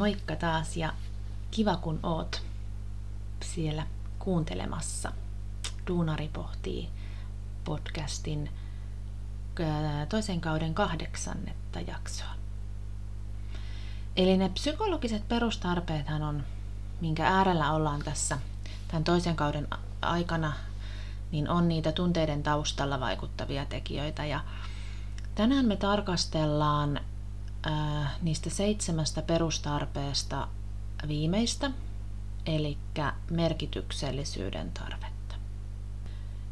Moikka taas ja kiva kun oot siellä kuuntelemassa. Duunari pohtii podcastin toisen kauden kahdeksannetta jaksoa. Eli ne psykologiset perustarpeethan on, minkä äärellä ollaan tässä tämän toisen kauden aikana, niin on niitä tunteiden taustalla vaikuttavia tekijöitä. Ja tänään me tarkastellaan äh, niistä seitsemästä perustarpeesta viimeistä, eli merkityksellisyyden tarvetta.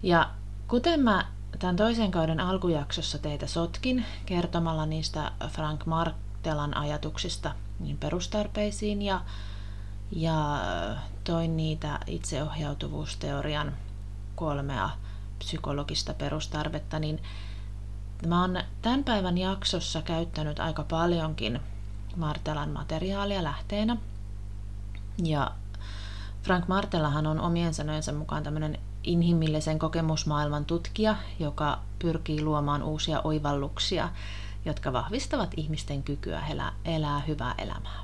Ja kuten mä tämän toisen kauden alkujaksossa teitä sotkin kertomalla niistä Frank Martelan ajatuksista niin perustarpeisiin ja, ja toin niitä itseohjautuvuusteorian kolmea psykologista perustarvetta, niin Mä oon tämän päivän jaksossa käyttänyt aika paljonkin Martelan materiaalia lähteenä. Ja Frank Martelahan on omien sanojensa mukaan tämmöinen inhimillisen kokemusmaailman tutkija, joka pyrkii luomaan uusia oivalluksia, jotka vahvistavat ihmisten kykyä elää, elää hyvää elämää.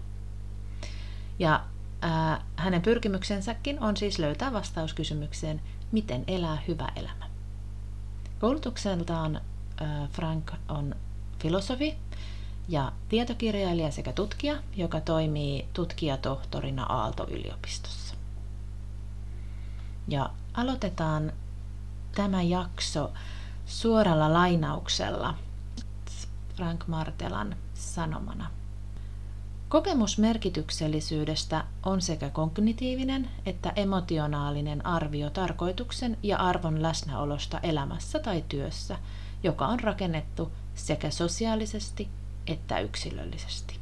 Ja ää, hänen pyrkimyksensäkin on siis löytää vastaus kysymykseen, miten elää hyvä elämä. Koulutukseltaan Frank on filosofi ja tietokirjailija sekä tutkija, joka toimii tutkijatohtorina Aalto-yliopistossa. Ja aloitetaan tämä jakso suoralla lainauksella Frank Martelan sanomana. Kokemus merkityksellisyydestä on sekä kognitiivinen että emotionaalinen arvio tarkoituksen ja arvon läsnäolosta elämässä tai työssä – joka on rakennettu sekä sosiaalisesti että yksilöllisesti.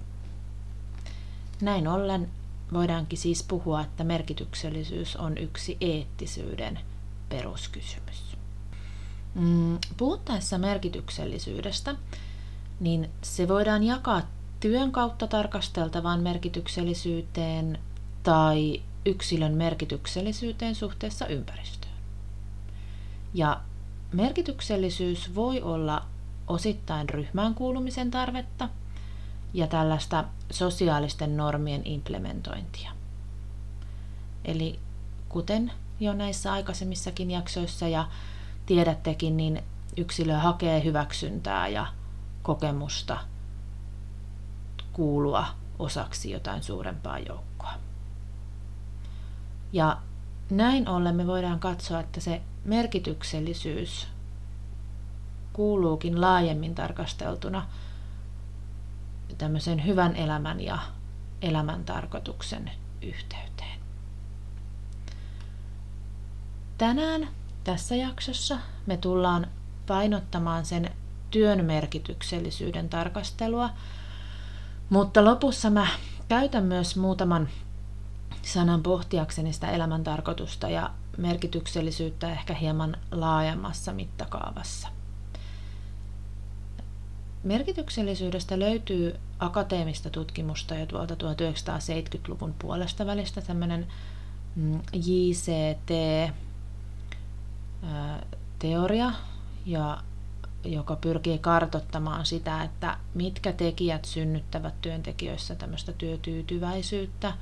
Näin ollen voidaankin siis puhua, että merkityksellisyys on yksi eettisyyden peruskysymys. Mm, puhuttaessa merkityksellisyydestä, niin se voidaan jakaa työn kautta tarkasteltavaan merkityksellisyyteen tai yksilön merkityksellisyyteen suhteessa ympäristöön. Ja Merkityksellisyys voi olla osittain ryhmään kuulumisen tarvetta ja tällaista sosiaalisten normien implementointia. Eli kuten jo näissä aikaisemmissakin jaksoissa ja tiedättekin, niin yksilö hakee hyväksyntää ja kokemusta kuulua osaksi jotain suurempaa joukkoa. Ja näin ollen me voidaan katsoa, että se merkityksellisyys kuuluukin laajemmin tarkasteltuna tämmöisen hyvän elämän ja elämän tarkoituksen yhteyteen. Tänään tässä jaksossa me tullaan painottamaan sen työn merkityksellisyyden tarkastelua, mutta lopussa mä käytän myös muutaman sanan pohtiakseni sitä elämän tarkoitusta ja merkityksellisyyttä ehkä hieman laajemmassa mittakaavassa. Merkityksellisyydestä löytyy akateemista tutkimusta jo tuolta 1970-luvun puolesta välistä tämmöinen mm, JCT-teoria, ja, joka pyrkii kartottamaan sitä, että mitkä tekijät synnyttävät työntekijöissä tämmöistä työtyytyväisyyttä,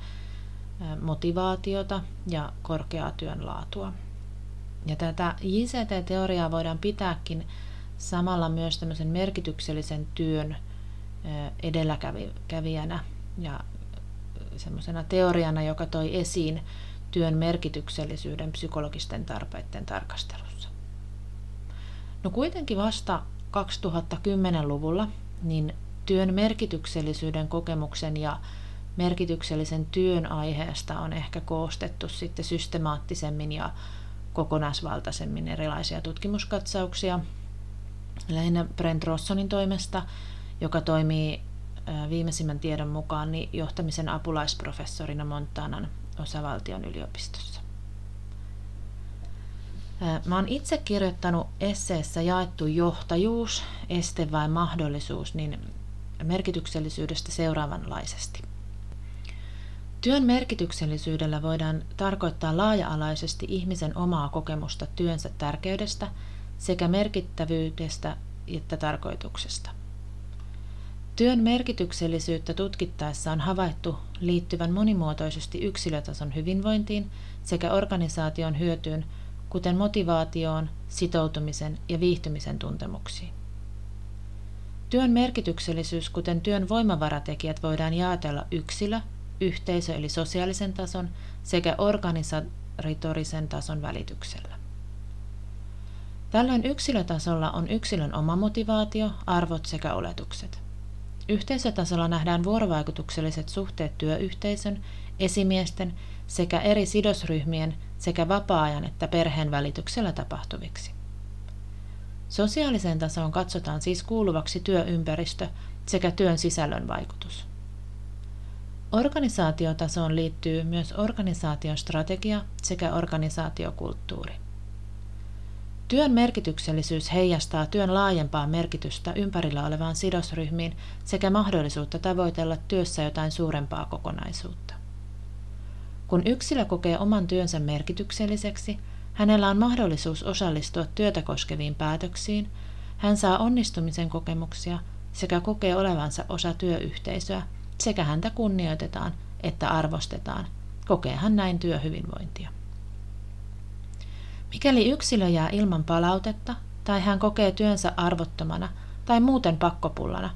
motivaatiota ja korkeaa työn laatua. Ja tätä JCT-teoriaa voidaan pitääkin samalla myös tämmöisen merkityksellisen työn edelläkävijänä ja semmoisena teoriana, joka toi esiin työn merkityksellisyyden psykologisten tarpeiden tarkastelussa. No kuitenkin vasta 2010-luvulla niin työn merkityksellisyyden kokemuksen ja merkityksellisen työn aiheesta on ehkä koostettu sitten systemaattisemmin ja kokonaisvaltaisemmin erilaisia tutkimuskatsauksia. Lähinnä Brent Rossonin toimesta, joka toimii viimeisimmän tiedon mukaan niin johtamisen apulaisprofessorina Montanan osavaltion yliopistossa. Mä oon itse kirjoittanut esseessä jaettu johtajuus, este vai mahdollisuus, niin merkityksellisyydestä seuraavanlaisesti. Työn merkityksellisyydellä voidaan tarkoittaa laaja-alaisesti ihmisen omaa kokemusta työnsä tärkeydestä sekä merkittävyydestä että tarkoituksesta. Työn merkityksellisyyttä tutkittaessa on havaittu liittyvän monimuotoisesti yksilötason hyvinvointiin sekä organisaation hyötyyn, kuten motivaatioon, sitoutumisen ja viihtymisen tuntemuksiin. Työn merkityksellisyys, kuten työn voimavaratekijät, voidaan jaotella yksilö, yhteisö- eli sosiaalisen tason sekä organisatorisen tason välityksellä. Tällöin yksilötasolla on yksilön oma motivaatio, arvot sekä oletukset. Yhteisötasolla nähdään vuorovaikutukselliset suhteet työyhteisön, esimiesten sekä eri sidosryhmien sekä vapaa-ajan että perheen välityksellä tapahtuviksi. Sosiaaliseen tasoon katsotaan siis kuuluvaksi työympäristö sekä työn sisällön vaikutus. Organisaatiotasoon liittyy myös organisaation strategia sekä organisaatiokulttuuri. Työn merkityksellisyys heijastaa työn laajempaa merkitystä ympärillä olevaan sidosryhmiin sekä mahdollisuutta tavoitella työssä jotain suurempaa kokonaisuutta. Kun yksilö kokee oman työnsä merkitykselliseksi, hänellä on mahdollisuus osallistua työtä koskeviin päätöksiin, hän saa onnistumisen kokemuksia sekä kokee olevansa osa työyhteisöä, sekä häntä kunnioitetaan että arvostetaan, kokee hän näin työhyvinvointia. Mikäli yksilö jää ilman palautetta tai hän kokee työnsä arvottomana tai muuten pakkopullana,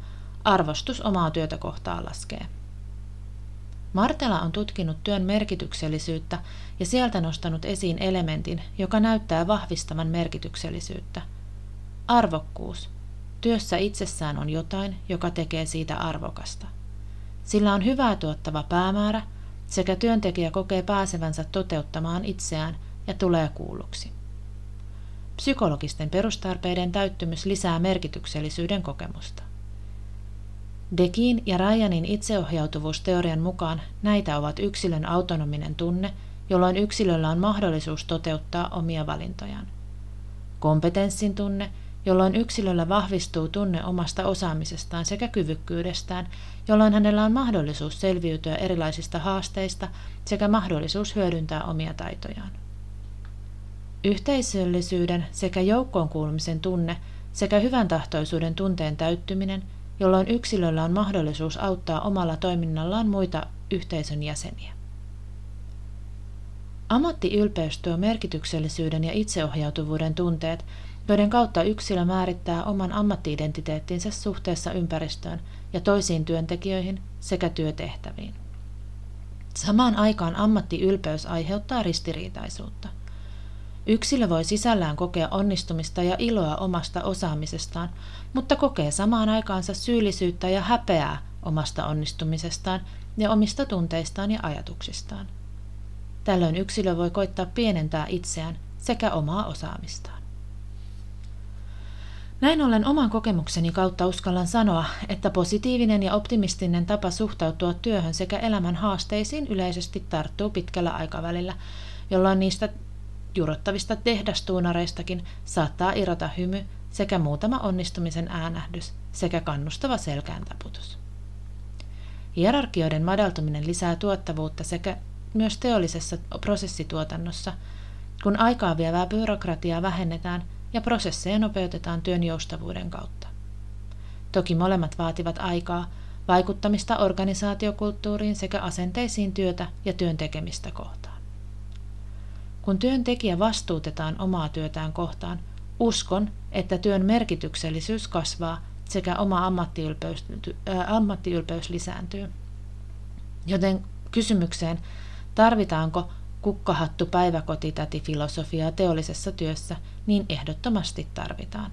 arvostus omaa työtä kohtaan laskee. Martela on tutkinut työn merkityksellisyyttä ja sieltä nostanut esiin elementin, joka näyttää vahvistavan merkityksellisyyttä. Arvokkuus. Työssä itsessään on jotain, joka tekee siitä arvokasta. Sillä on hyvää tuottava päämäärä sekä työntekijä kokee pääsevänsä toteuttamaan itseään ja tulee kuulluksi. Psykologisten perustarpeiden täyttymys lisää merkityksellisyyden kokemusta. Dekin ja Ryanin itseohjautuvuusteorian mukaan näitä ovat yksilön autonominen tunne, jolloin yksilöllä on mahdollisuus toteuttaa omia valintojaan. Kompetenssin tunne, jolloin yksilöllä vahvistuu tunne omasta osaamisestaan sekä kyvykkyydestään, jolloin hänellä on mahdollisuus selviytyä erilaisista haasteista sekä mahdollisuus hyödyntää omia taitojaan. Yhteisöllisyyden sekä joukkoon kuulumisen tunne sekä hyvän tahtoisuuden tunteen täyttyminen, jolloin yksilöllä on mahdollisuus auttaa omalla toiminnallaan muita yhteisön jäseniä. Ammattiylpeys tuo merkityksellisyyden ja itseohjautuvuuden tunteet, joiden kautta yksilö määrittää oman ammattiidentiteettinsä suhteessa ympäristöön ja toisiin työntekijöihin sekä työtehtäviin. Samaan aikaan ammattiylpeys aiheuttaa ristiriitaisuutta – Yksilö voi sisällään kokea onnistumista ja iloa omasta osaamisestaan, mutta kokee samaan aikaansa syyllisyyttä ja häpeää omasta onnistumisestaan ja omista tunteistaan ja ajatuksistaan. Tällöin yksilö voi koittaa pienentää itseään sekä omaa osaamistaan. Näin ollen oman kokemukseni kautta uskallan sanoa, että positiivinen ja optimistinen tapa suhtautua työhön sekä elämän haasteisiin yleisesti tarttuu pitkällä aikavälillä, jolloin niistä Jurottavista tehdastuunareistakin saattaa irrota hymy sekä muutama onnistumisen äänähdys sekä kannustava selkään taputus. Hierarkioiden madaltuminen lisää tuottavuutta sekä myös teollisessa prosessituotannossa, kun aikaa vievää byrokratiaa vähennetään ja prosesseja nopeutetaan työn joustavuuden kautta. Toki molemmat vaativat aikaa, vaikuttamista organisaatiokulttuuriin sekä asenteisiin työtä ja työn tekemistä kohtaan. Kun työntekijä vastuutetaan omaa työtään kohtaan, uskon, että työn merkityksellisyys kasvaa sekä oma ammattiylpeys, äh, ammattiylpeys lisääntyy. Joten kysymykseen, tarvitaanko kukkahattu päiväkotitäti filosofiaa teollisessa työssä, niin ehdottomasti tarvitaan.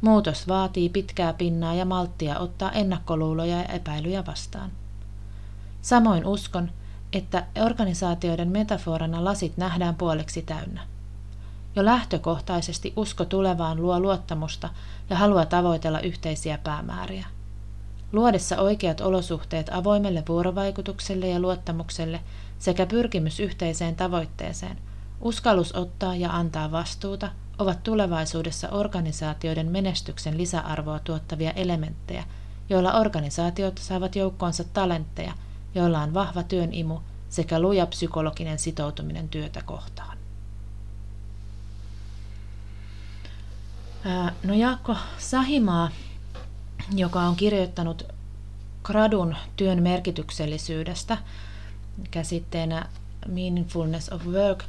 Muutos vaatii pitkää pinnaa ja malttia ottaa ennakkoluuloja ja epäilyjä vastaan. Samoin uskon, että organisaatioiden metaforana lasit nähdään puoleksi täynnä. Jo lähtökohtaisesti usko tulevaan luo luottamusta ja halua tavoitella yhteisiä päämääriä. Luodessa oikeat olosuhteet avoimelle vuorovaikutukselle ja luottamukselle sekä pyrkimys yhteiseen tavoitteeseen, uskallus ottaa ja antaa vastuuta ovat tulevaisuudessa organisaatioiden menestyksen lisäarvoa tuottavia elementtejä, joilla organisaatiot saavat joukkoonsa talentteja – joilla on vahva työn imu sekä luja psykologinen sitoutuminen työtä kohtaan. No Jaakko Sahimaa joka on kirjoittanut gradun työn merkityksellisyydestä käsitteenä Meaningfulness of Work,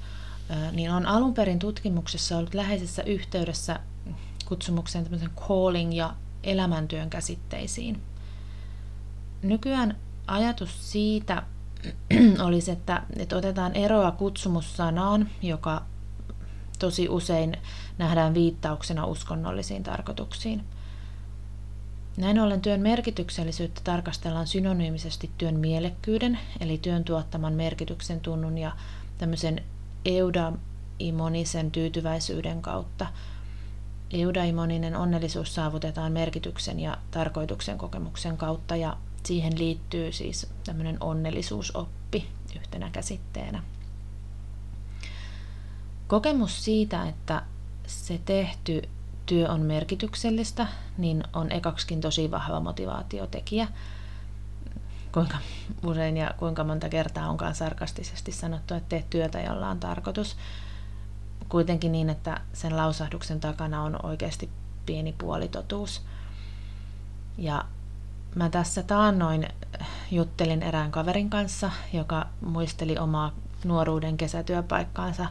niin on alun perin tutkimuksessa ollut läheisessä yhteydessä kutsumukseen calling ja elämäntyön käsitteisiin. Nykyään ajatus siitä olisi, että, että otetaan eroa kutsumussanaan, joka tosi usein nähdään viittauksena uskonnollisiin tarkoituksiin. Näin ollen työn merkityksellisyyttä tarkastellaan synonyymisesti työn mielekkyyden, eli työn tuottaman merkityksen tunnun ja tämmöisen eudaimonisen tyytyväisyyden kautta. Eudaimoninen onnellisuus saavutetaan merkityksen ja tarkoituksen kokemuksen kautta ja siihen liittyy siis tämmöinen onnellisuusoppi yhtenä käsitteenä. Kokemus siitä, että se tehty työ on merkityksellistä, niin on ekaksikin tosi vahva motivaatiotekijä. Kuinka usein ja kuinka monta kertaa onkaan sarkastisesti sanottu, että teet työtä, jolla on tarkoitus. Kuitenkin niin, että sen lausahduksen takana on oikeasti pieni puolitotuus. Ja mä tässä taannoin juttelin erään kaverin kanssa, joka muisteli omaa nuoruuden kesätyöpaikkaansa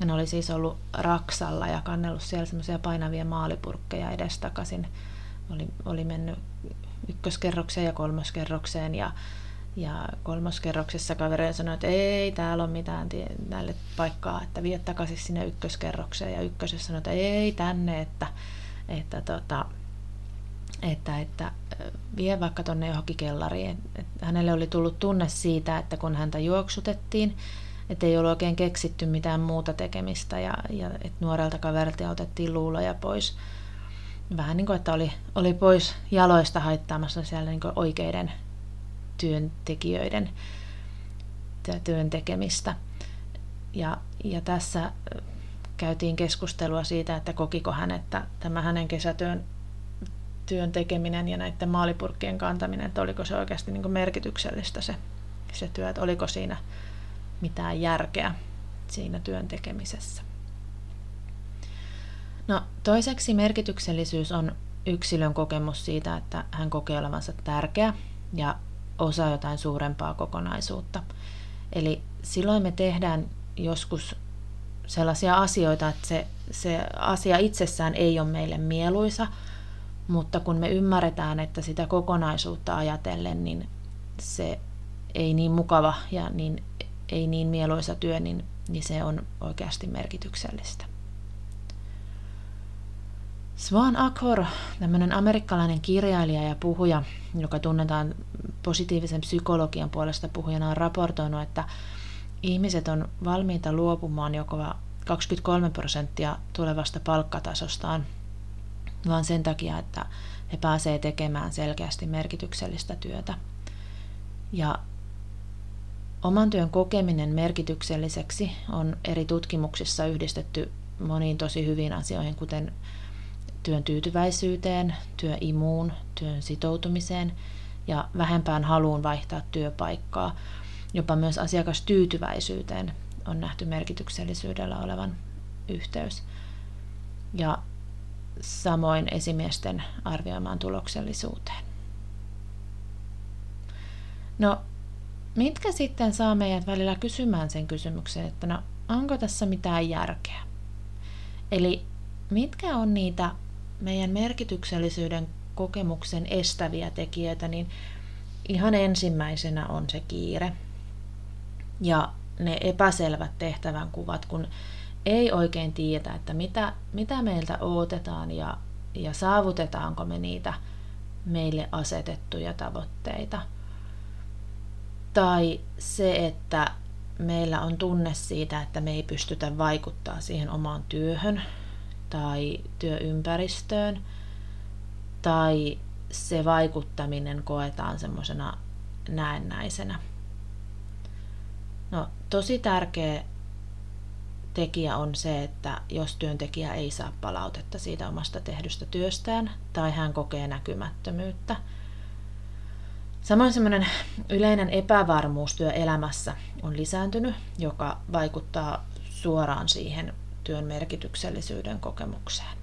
hän oli siis ollut Raksalla ja kannellut siellä semmoisia painavia maalipurkkeja edestakaisin. Oli, oli mennyt ykköskerrokseen ja kolmoskerrokseen ja, ja kolmoskerroksessa kaveri sanoi, että ei täällä ole mitään näille paikkaa, että vie takaisin sinne ykköskerrokseen ja ykkösessä sanoi, että ei tänne, että, että, tota, että, että vie vaikka tuonne johonkin kellariin. Että hänelle oli tullut tunne siitä, että kun häntä juoksutettiin, että ei ollut oikein keksitty mitään muuta tekemistä ja, ja että nuorelta kaverilta otettiin luuloja pois. Vähän niin kuin, että oli, oli pois jaloista haittaamassa siellä niin oikeiden työntekijöiden työn tekemistä. Ja, ja tässä käytiin keskustelua siitä, että kokiko hän, että tämä hänen kesätyön työn tekeminen ja näiden maalipurkkien kantaminen, että oliko se oikeasti niin merkityksellistä se, se työ, että oliko siinä mitään järkeä siinä työn tekemisessä. No, toiseksi merkityksellisyys on yksilön kokemus siitä, että hän kokee olevansa tärkeä ja osa jotain suurempaa kokonaisuutta. Eli silloin me tehdään joskus sellaisia asioita, että se, se asia itsessään ei ole meille mieluisa, mutta kun me ymmärretään, että sitä kokonaisuutta ajatellen, niin se ei niin mukava ja niin ei niin mieluisa työ, niin, niin se on oikeasti merkityksellistä. Svan Akhor, tämmöinen amerikkalainen kirjailija ja puhuja, joka tunnetaan positiivisen psykologian puolesta puhujana, on raportoinut, että ihmiset on valmiita luopumaan joko 23 prosenttia tulevasta palkkatasostaan, vaan sen takia, että he pääsevät tekemään selkeästi merkityksellistä työtä. Ja Oman työn kokeminen merkitykselliseksi on eri tutkimuksissa yhdistetty moniin tosi hyviin asioihin, kuten työn tyytyväisyyteen, työimuun, työn sitoutumiseen ja vähempään haluun vaihtaa työpaikkaa. Jopa myös asiakastyytyväisyyteen on nähty merkityksellisyydellä olevan yhteys. Ja samoin esimiesten arvioimaan tuloksellisuuteen. No, mitkä sitten saa meidät välillä kysymään sen kysymyksen, että no onko tässä mitään järkeä? Eli mitkä on niitä meidän merkityksellisyyden kokemuksen estäviä tekijöitä, niin ihan ensimmäisenä on se kiire ja ne epäselvät tehtävän kuvat, kun ei oikein tiedä, että mitä, mitä meiltä odotetaan ja, ja saavutetaanko me niitä meille asetettuja tavoitteita – tai se, että meillä on tunne siitä, että me ei pystytä vaikuttaa siihen omaan työhön tai työympäristöön, tai se vaikuttaminen koetaan semmoisena näennäisenä. No, tosi tärkeä tekijä on se, että jos työntekijä ei saa palautetta siitä omasta tehdystä työstään tai hän kokee näkymättömyyttä – Samoin semmoinen yleinen epävarmuus työelämässä on lisääntynyt, joka vaikuttaa suoraan siihen työn merkityksellisyyden kokemukseen.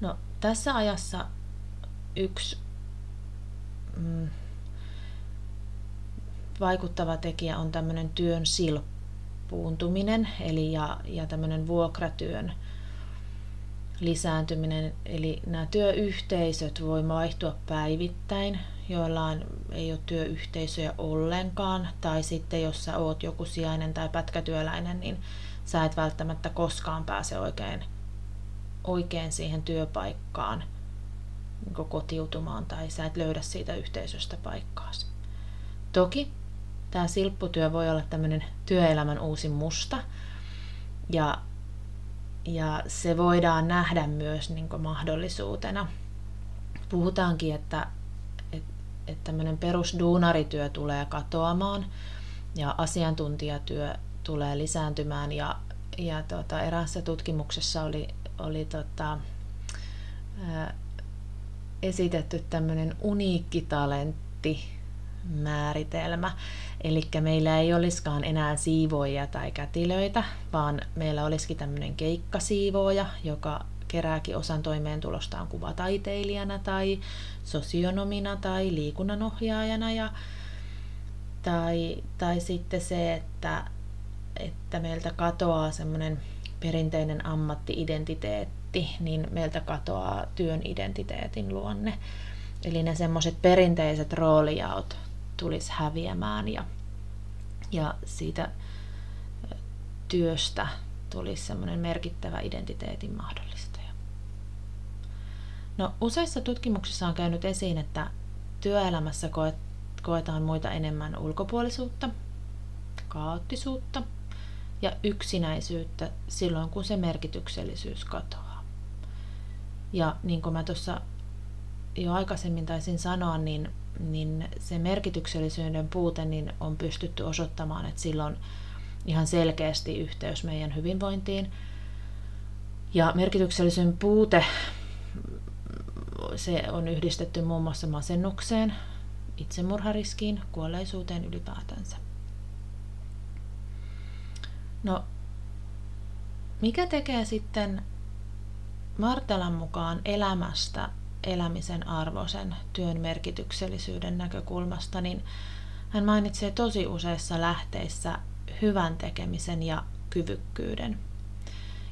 No, tässä ajassa yksi mm, vaikuttava tekijä on tämmöinen työn silppuuntuminen, eli ja, ja tämmöinen vuokratyön lisääntyminen, eli nämä työyhteisöt voi vaihtua päivittäin, joillain ei ole työyhteisöjä ollenkaan, tai sitten jos sä oot joku sijainen tai pätkätyöläinen, niin sä et välttämättä koskaan pääse oikein, oikein siihen työpaikkaan niin kotiutumaan tai sä et löydä siitä yhteisöstä paikkaasi. Toki tämä silpputyö voi olla tämmöinen työelämän uusi musta. Ja, ja se voidaan nähdä myös niin mahdollisuutena. Puhutaankin, että, että, että tämmöinen perusduunarityö tulee katoamaan ja asiantuntijatyö tulee lisääntymään ja, ja tota, eräässä tutkimuksessa oli, oli tota, ää, esitetty tämmöinen uniikki talentti määritelmä. Eli meillä ei olisikaan enää siivoja tai kätilöitä, vaan meillä olisikin tämmöinen keikkasiivooja, joka kerääkin osan toimeentulostaan kuvataiteilijana tai sosionomina tai liikunnanohjaajana. Ja, tai, tai sitten se, että, että meiltä katoaa semmoinen perinteinen ammattiidentiteetti, niin meiltä katoaa työn identiteetin luonne. Eli ne semmoiset perinteiset roolijaot tulisi häviämään ja, ja siitä työstä tulisi semmoinen merkittävä identiteetin mahdollistaja. No, useissa tutkimuksissa on käynyt esiin, että työelämässä koetaan muita enemmän ulkopuolisuutta, kaoottisuutta ja yksinäisyyttä silloin, kun se merkityksellisyys katoaa. Ja niin kuin mä tuossa jo aikaisemmin taisin sanoa, niin niin se merkityksellisyyden puute niin on pystytty osoittamaan, että sillä on ihan selkeästi yhteys meidän hyvinvointiin. Ja merkityksellisyyden puute se on yhdistetty muun muassa masennukseen, itsemurhariskiin, kuolleisuuteen ylipäätänsä. No, mikä tekee sitten Martelan mukaan elämästä elämisen arvoisen työn merkityksellisyyden näkökulmasta, niin hän mainitsee tosi useissa lähteissä hyvän tekemisen ja kyvykkyyden.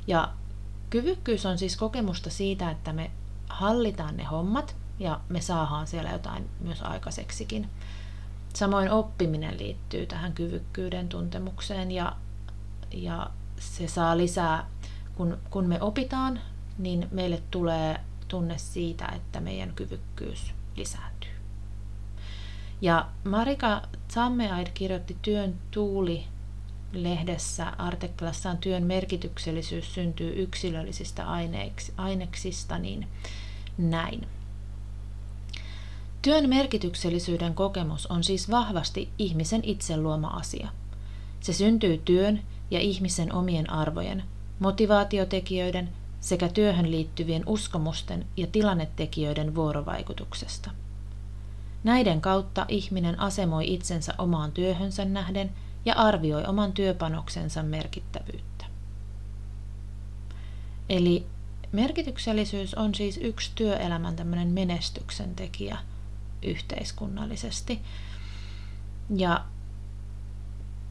Ja kyvykkyys on siis kokemusta siitä, että me hallitaan ne hommat ja me saadaan siellä jotain myös aikaiseksikin. Samoin oppiminen liittyy tähän kyvykkyyden tuntemukseen ja, ja se saa lisää, kun, kun me opitaan, niin meille tulee tunne siitä, että meidän kyvykkyys lisääntyy. Ja Marika Zammeaid kirjoitti Työn tuuli lehdessä artikkelassaan työn merkityksellisyys syntyy yksilöllisistä aineksista, niin näin. Työn merkityksellisyyden kokemus on siis vahvasti ihmisen itse luoma asia. Se syntyy työn ja ihmisen omien arvojen, motivaatiotekijöiden sekä työhön liittyvien uskomusten ja tilannetekijöiden vuorovaikutuksesta. Näiden kautta ihminen asemoi itsensä omaan työhönsä nähden ja arvioi oman työpanoksensa merkittävyyttä. Eli merkityksellisyys on siis yksi työelämän tämmöinen menestyksen tekijä yhteiskunnallisesti. Ja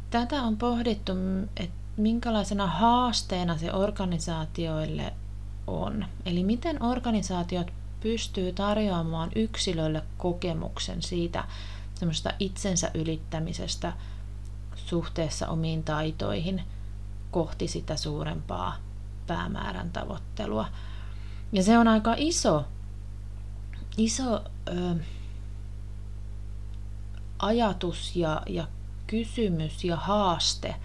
tätä on pohdittu, että minkälaisena haasteena se organisaatioille on. Eli miten organisaatiot pystyy tarjoamaan yksilölle kokemuksen siitä semmoista itsensä ylittämisestä suhteessa omiin taitoihin kohti sitä suurempaa päämäärän tavoittelua. Ja se on aika iso, iso ö, ajatus ja, ja kysymys ja haaste,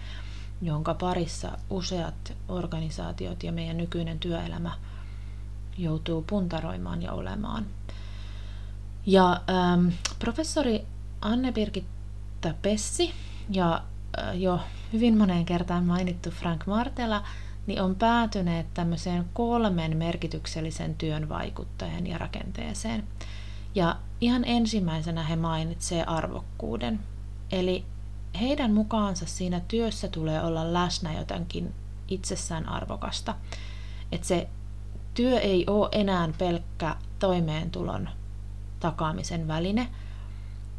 jonka parissa useat organisaatiot ja meidän nykyinen työelämä joutuu puntaroimaan ja olemaan. Ja ähm, professori Anne Birgitta Pessi ja äh, jo hyvin moneen kertaan mainittu Frank Martela niin on päätyneet tämmöiseen kolmen merkityksellisen työn vaikuttajan ja rakenteeseen. Ja ihan ensimmäisenä he mainitsee arvokkuuden. Eli heidän mukaansa siinä työssä tulee olla läsnä jotenkin itsessään arvokasta. Että se työ ei ole enää pelkkä toimeentulon takaamisen väline,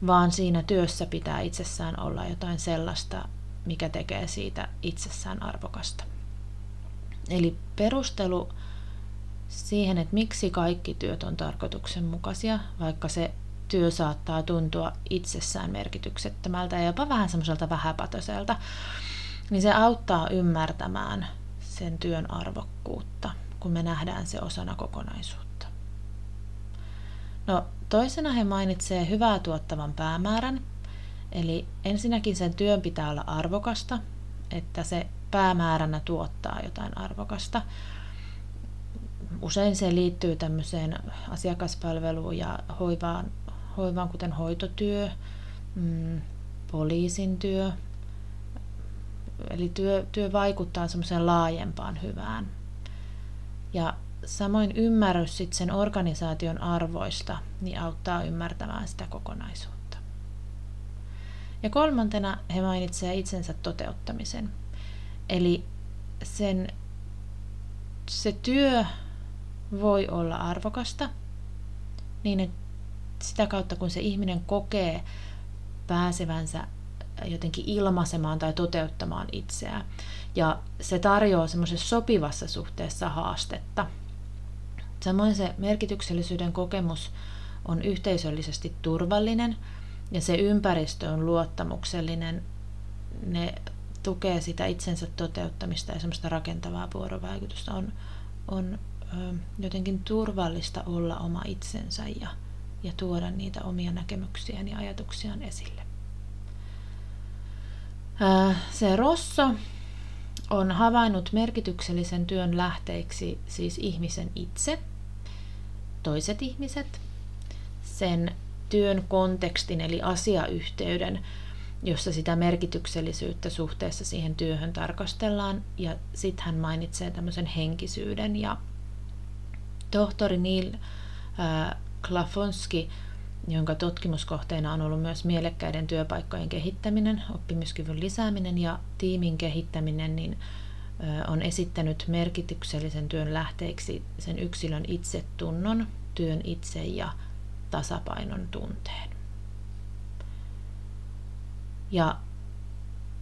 vaan siinä työssä pitää itsessään olla jotain sellaista, mikä tekee siitä itsessään arvokasta. Eli perustelu siihen, että miksi kaikki työt on tarkoituksenmukaisia, vaikka se työ saattaa tuntua itsessään merkityksettömältä ja jopa vähän semmoiselta vähäpätöiseltä, niin se auttaa ymmärtämään sen työn arvokkuutta, kun me nähdään se osana kokonaisuutta. No, toisena he mainitsee hyvää tuottavan päämäärän, eli ensinnäkin sen työn pitää olla arvokasta, että se päämääränä tuottaa jotain arvokasta. Usein se liittyy tämmöiseen asiakaspalveluun ja hoivaan, hoivaan kuten hoitotyö, mm, poliisin työ. Eli työ, työ vaikuttaa semmoiseen laajempaan hyvään. Ja samoin ymmärrys sit sen organisaation arvoista niin auttaa ymmärtämään sitä kokonaisuutta. Ja kolmantena he mainitsevat itsensä toteuttamisen. Eli sen, se työ voi olla arvokasta niin, että sitä kautta kun se ihminen kokee pääsevänsä jotenkin ilmaisemaan tai toteuttamaan itseään. Ja se tarjoaa semmoisessa sopivassa suhteessa haastetta. Samoin se merkityksellisyyden kokemus on yhteisöllisesti turvallinen ja se ympäristö on luottamuksellinen. Ne tukee sitä itsensä toteuttamista ja semmoista rakentavaa vuorovaikutusta. On, on jotenkin turvallista olla oma itsensä ja, ja tuoda niitä omia näkemyksiään ja ajatuksiaan esille. Ö, se Rosso on havainnut merkityksellisen työn lähteiksi siis ihmisen itse, toiset ihmiset, sen työn kontekstin eli asiayhteyden jossa sitä merkityksellisyyttä suhteessa siihen työhön tarkastellaan. Ja sitten hän mainitsee tämmöisen henkisyyden. Ja tohtori Neil äh, Klafonski, jonka tutkimuskohteena on ollut myös mielekkäiden työpaikkojen kehittäminen, oppimiskyvyn lisääminen ja tiimin kehittäminen, niin on esittänyt merkityksellisen työn lähteeksi sen yksilön itsetunnon, työn itse ja tasapainon tunteen. Ja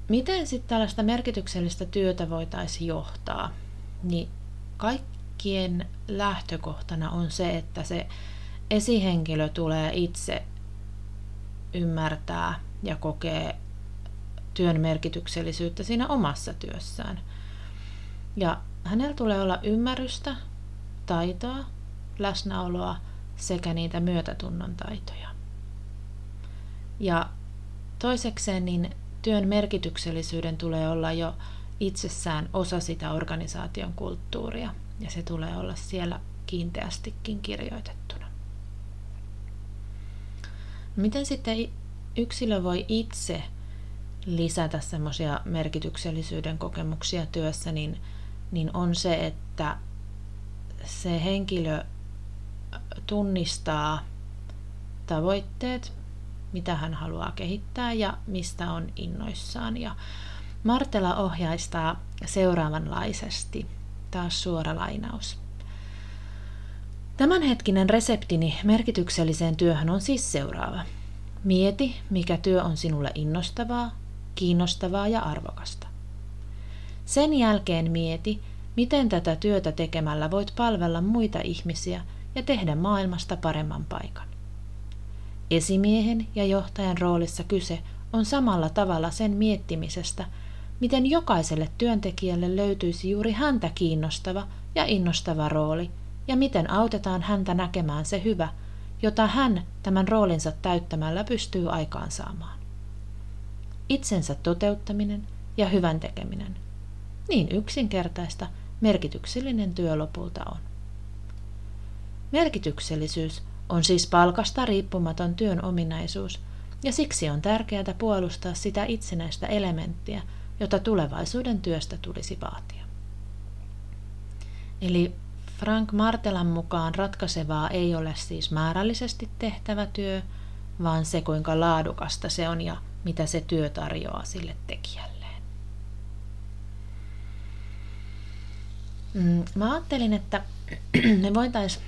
miten sitten tällaista merkityksellistä työtä voitaisiin johtaa? Niin kaikkien lähtökohtana on se, että se esihenkilö tulee itse ymmärtää ja kokee työn merkityksellisyyttä siinä omassa työssään. Ja hänellä tulee olla ymmärrystä, taitoa, läsnäoloa sekä niitä myötätunnon taitoja. Ja Toisekseen niin työn merkityksellisyyden tulee olla jo itsessään osa sitä organisaation kulttuuria ja se tulee olla siellä kiinteästikin kirjoitettuna. Miten sitten yksilö voi itse lisätä semmoisia merkityksellisyyden kokemuksia työssä, niin, niin on se, että se henkilö tunnistaa tavoitteet, mitä hän haluaa kehittää ja mistä on innoissaan. Ja Martela ohjaistaa seuraavanlaisesti. Taas suora lainaus. Tämänhetkinen reseptini merkitykselliseen työhön on siis seuraava. Mieti, mikä työ on sinulle innostavaa, kiinnostavaa ja arvokasta. Sen jälkeen mieti, miten tätä työtä tekemällä voit palvella muita ihmisiä ja tehdä maailmasta paremman paikan. Esimiehen ja johtajan roolissa kyse on samalla tavalla sen miettimisestä, miten jokaiselle työntekijälle löytyisi juuri häntä kiinnostava ja innostava rooli, ja miten autetaan häntä näkemään se hyvä, jota hän tämän roolinsa täyttämällä pystyy aikaansaamaan. Itsensä toteuttaminen ja hyvän tekeminen. Niin yksinkertaista merkityksellinen työ lopulta on. Merkityksellisyys on siis palkasta riippumaton työn ominaisuus, ja siksi on tärkeää puolustaa sitä itsenäistä elementtiä, jota tulevaisuuden työstä tulisi vaatia. Eli Frank Martelan mukaan ratkaisevaa ei ole siis määrällisesti tehtävä työ, vaan se kuinka laadukasta se on ja mitä se työ tarjoaa sille tekijälleen. Mm, mä ajattelin, että me voitaisiin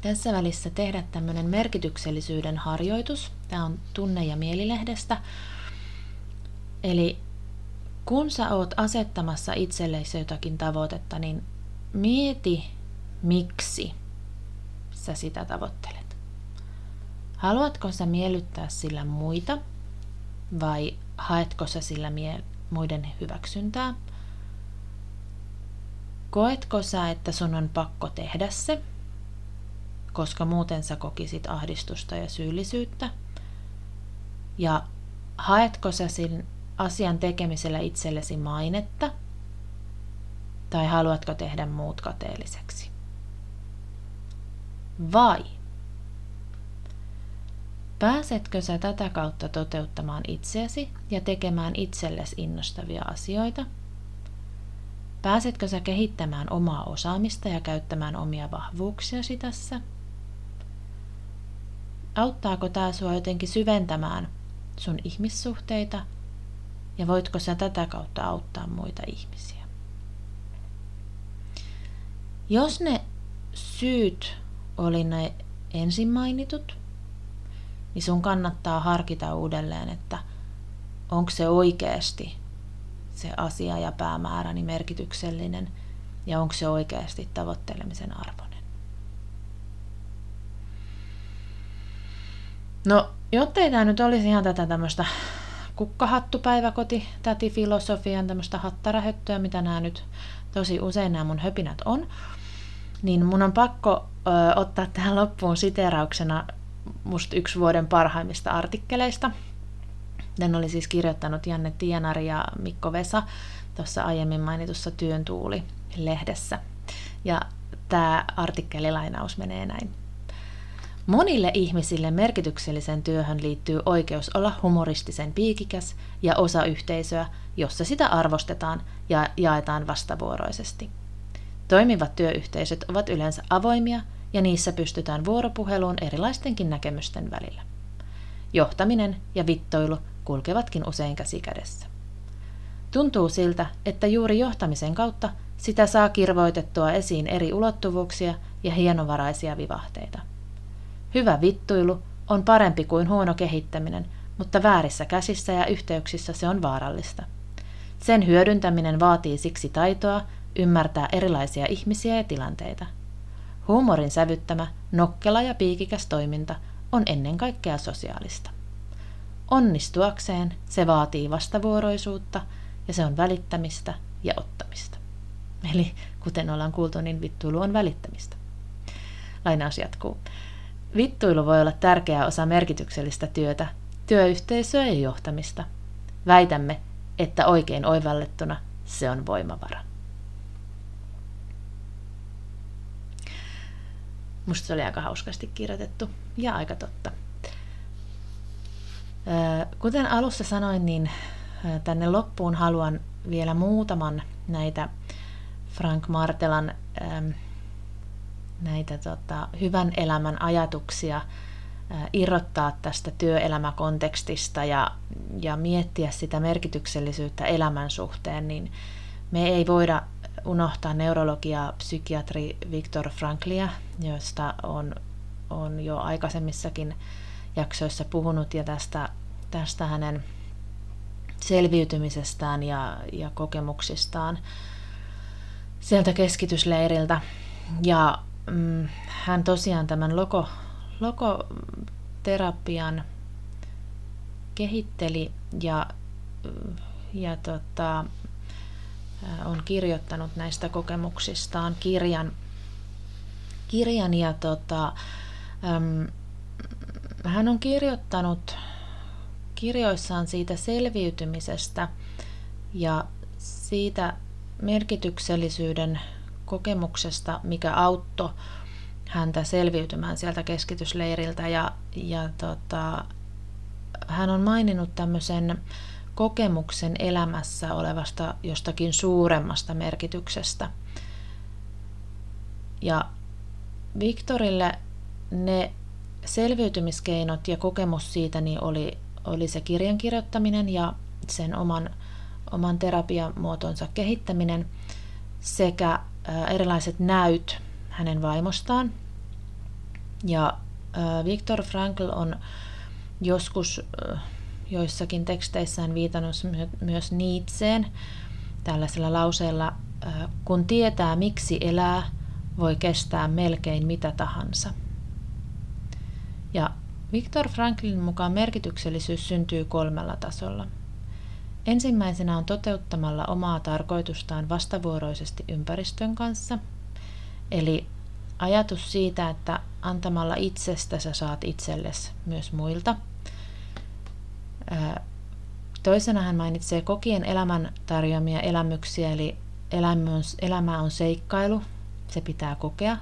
tässä välissä tehdä tämmöinen merkityksellisyyden harjoitus. Tämä on tunne- ja mielilehdestä. Eli kun sä oot asettamassa itsellesi jotakin tavoitetta, niin mieti, miksi sä sitä tavoittelet. Haluatko sä miellyttää sillä muita vai haetko sä sillä mie- muiden hyväksyntää? Koetko sä, että sun on pakko tehdä se, koska muuten sä kokisit ahdistusta ja syyllisyyttä? Ja haetko sä sin asian tekemisellä itsellesi mainetta? Tai haluatko tehdä muut kateelliseksi? Vai pääsetkö sä tätä kautta toteuttamaan itseäsi ja tekemään itsellesi innostavia asioita? Pääsetkö sä kehittämään omaa osaamista ja käyttämään omia vahvuuksiasi tässä? Auttaako tämä sua jotenkin syventämään sun ihmissuhteita ja voitko sä tätä kautta auttaa muita ihmisiä? Jos ne syyt oli ne ensin mainitut, niin sun kannattaa harkita uudelleen, että onko se oikeasti se asia ja päämääräni merkityksellinen ja onko se oikeasti tavoittelemisen arvoinen. No, jottei tämä nyt olisi ihan tätä tämmöistä kukkahattupäiväkoti, filosofian tämmöistä hattarahöttöä, mitä nämä nyt tosi usein nämä mun höpinät on, niin mun on pakko ö, ottaa tähän loppuun siterauksena musta yksi vuoden parhaimmista artikkeleista. Tän oli siis kirjoittanut Janne Tienari ja Mikko Vesa tuossa aiemmin mainitussa Työn tuuli-lehdessä. Ja tämä artikkelilainaus menee näin. Monille ihmisille merkityksellisen työhön liittyy oikeus olla humoristisen piikikäs ja osa yhteisöä, jossa sitä arvostetaan ja jaetaan vastavuoroisesti. Toimivat työyhteisöt ovat yleensä avoimia ja niissä pystytään vuoropuheluun erilaistenkin näkemysten välillä. Johtaminen ja vittoilu kulkevatkin usein käsi kädessä. Tuntuu siltä, että juuri johtamisen kautta sitä saa kirvoitettua esiin eri ulottuvuuksia ja hienovaraisia vivahteita. Hyvä vittuilu on parempi kuin huono kehittäminen, mutta väärissä käsissä ja yhteyksissä se on vaarallista. Sen hyödyntäminen vaatii siksi taitoa ymmärtää erilaisia ihmisiä ja tilanteita. Huumorin sävyttämä, nokkela ja piikikäs toiminta on ennen kaikkea sosiaalista. Onnistuakseen se vaatii vastavuoroisuutta ja se on välittämistä ja ottamista. Eli kuten ollaan kuultu, niin vittuilu on välittämistä. Lainaus jatkuu. Vittuilu voi olla tärkeä osa merkityksellistä työtä, työyhteisöä ja johtamista. Väitämme, että oikein oivallettuna se on voimavara. Musta se oli aika hauskasti kirjoitettu ja aika totta. Kuten alussa sanoin, niin tänne loppuun haluan vielä muutaman näitä Frank Martelan näitä tota, hyvän elämän ajatuksia irrottaa tästä työelämäkontekstista ja, ja miettiä sitä merkityksellisyyttä elämän suhteen, niin me ei voida unohtaa neurologia psykiatri Viktor Franklia, josta on, on jo aikaisemmissakin jaksoissa puhunut ja tästä, tästä hänen selviytymisestään ja, ja kokemuksistaan sieltä keskitysleiriltä. Ja mm, hän tosiaan tämän logo, logoterapian kehitteli ja, ja tota, on kirjoittanut näistä kokemuksistaan kirjan, kirjan ja tota, äm, hän on kirjoittanut kirjoissaan siitä selviytymisestä ja siitä merkityksellisyyden kokemuksesta, mikä auttoi häntä selviytymään sieltä keskitysleiriltä. Ja, ja tota, hän on maininnut tämmöisen kokemuksen elämässä olevasta jostakin suuremmasta merkityksestä. Ja Viktorille ne selviytymiskeinot ja kokemus siitä niin oli, oli se kirjan kirjoittaminen ja sen oman, oman terapiamuotonsa kehittäminen sekä erilaiset näyt hänen vaimostaan. Ja Viktor Frankl on joskus joissakin teksteissään viitannut myös Nietzscheen tällaisella lauseella, kun tietää miksi elää, voi kestää melkein mitä tahansa. Ja Viktor Franklin mukaan merkityksellisyys syntyy kolmella tasolla. Ensimmäisenä on toteuttamalla omaa tarkoitustaan vastavuoroisesti ympäristön kanssa, eli ajatus siitä, että antamalla itsestä sä saat itsellesi myös muilta. Toisena hän mainitsee kokien elämän tarjoamia elämyksiä, eli elämä on seikkailu, se pitää kokea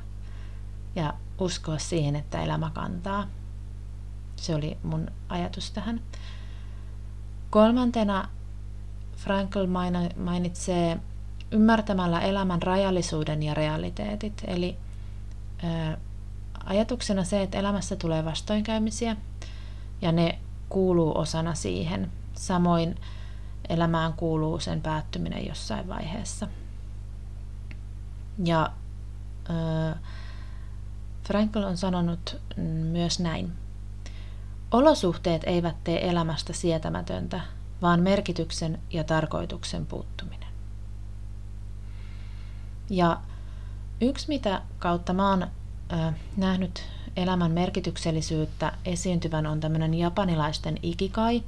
ja uskoa siihen, että elämä kantaa. Se oli mun ajatus tähän. Kolmantena Frankl mainitsee ymmärtämällä elämän rajallisuuden ja realiteetit. Eli ajatuksena se, että elämässä tulee vastoinkäymisiä ja ne kuuluu osana siihen. Samoin elämään kuuluu sen päättyminen jossain vaiheessa. Ja ää, Frankl on sanonut myös näin. Olosuhteet eivät tee elämästä sietämätöntä, vaan merkityksen ja tarkoituksen puuttuminen. Ja yksi, mitä kautta mä oon äh, nähnyt elämän merkityksellisyyttä esiintyvän, on tämmöinen japanilaisten ikikai,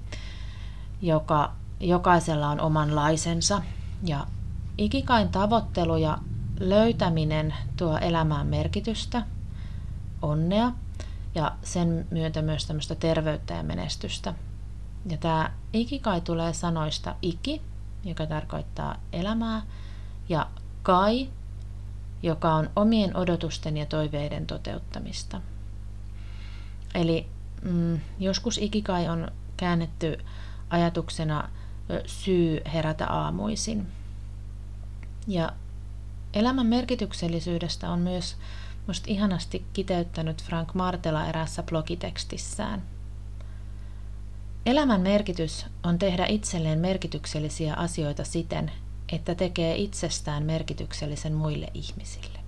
joka jokaisella on omanlaisensa. Ja ikikain tavoittelu ja löytäminen tuo elämään merkitystä, onnea ja sen myötä myös tämmöistä terveyttä ja menestystä. Ja tämä ikikai tulee sanoista iki, joka tarkoittaa elämää, ja kai, joka on omien odotusten ja toiveiden toteuttamista. Eli mm, joskus ikikai on käännetty ajatuksena syy herätä aamuisin. Ja elämän merkityksellisyydestä on myös musta ihanasti kiteyttänyt Frank Martela erässä blogitekstissään. Elämän merkitys on tehdä itselleen merkityksellisiä asioita siten, että tekee itsestään merkityksellisen muille ihmisille.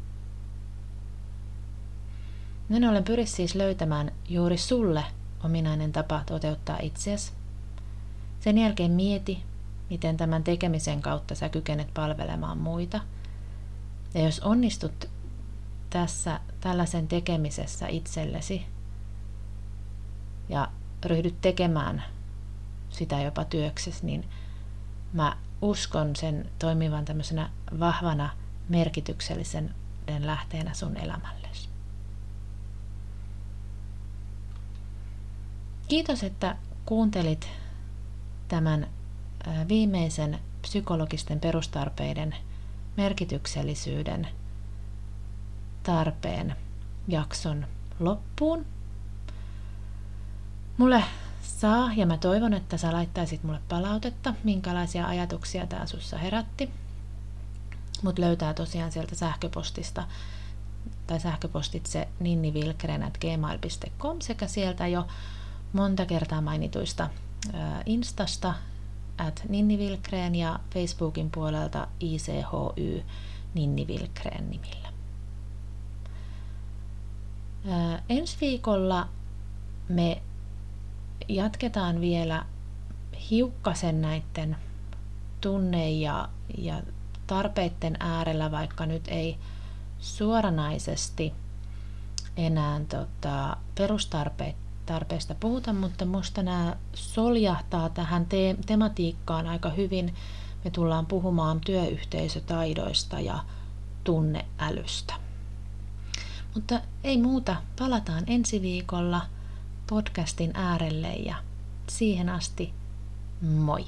Näin ollen pyri siis löytämään juuri sulle ominainen tapa toteuttaa itseäsi. Sen jälkeen mieti, miten tämän tekemisen kautta sä kykenet palvelemaan muita. Ja jos onnistut tässä tällaisen tekemisessä itsellesi ja ryhdyt tekemään sitä jopa työksesi, niin mä uskon sen toimivan tämmöisenä vahvana merkityksellisen lähteenä sun elämällesi. Kiitos, että kuuntelit tämän viimeisen psykologisten perustarpeiden merkityksellisyyden tarpeen jakson loppuun. Mulle saa ja mä toivon, että sä laittaisit mulle palautetta, minkälaisia ajatuksia tää sussa herätti. Mut löytää tosiaan sieltä sähköpostista tai sähköpostitse ninnivilkren.gmail.com sekä sieltä jo monta kertaa mainituista Instasta at Ninnivilkreen ja Facebookin puolelta ICHY Ninnivilkreen nimillä. ensi viikolla me jatketaan vielä hiukkasen näiden tunne- ja, ja tarpeiden äärellä, vaikka nyt ei suoranaisesti enää tota, perustarpeista puhuta, mutta minusta nämä soljahtaa tähän te- tematiikkaan aika hyvin. Me tullaan puhumaan työyhteisötaidoista ja tunneälystä. Mutta ei muuta, palataan ensi viikolla – podcastin äärelle ja siihen asti moi!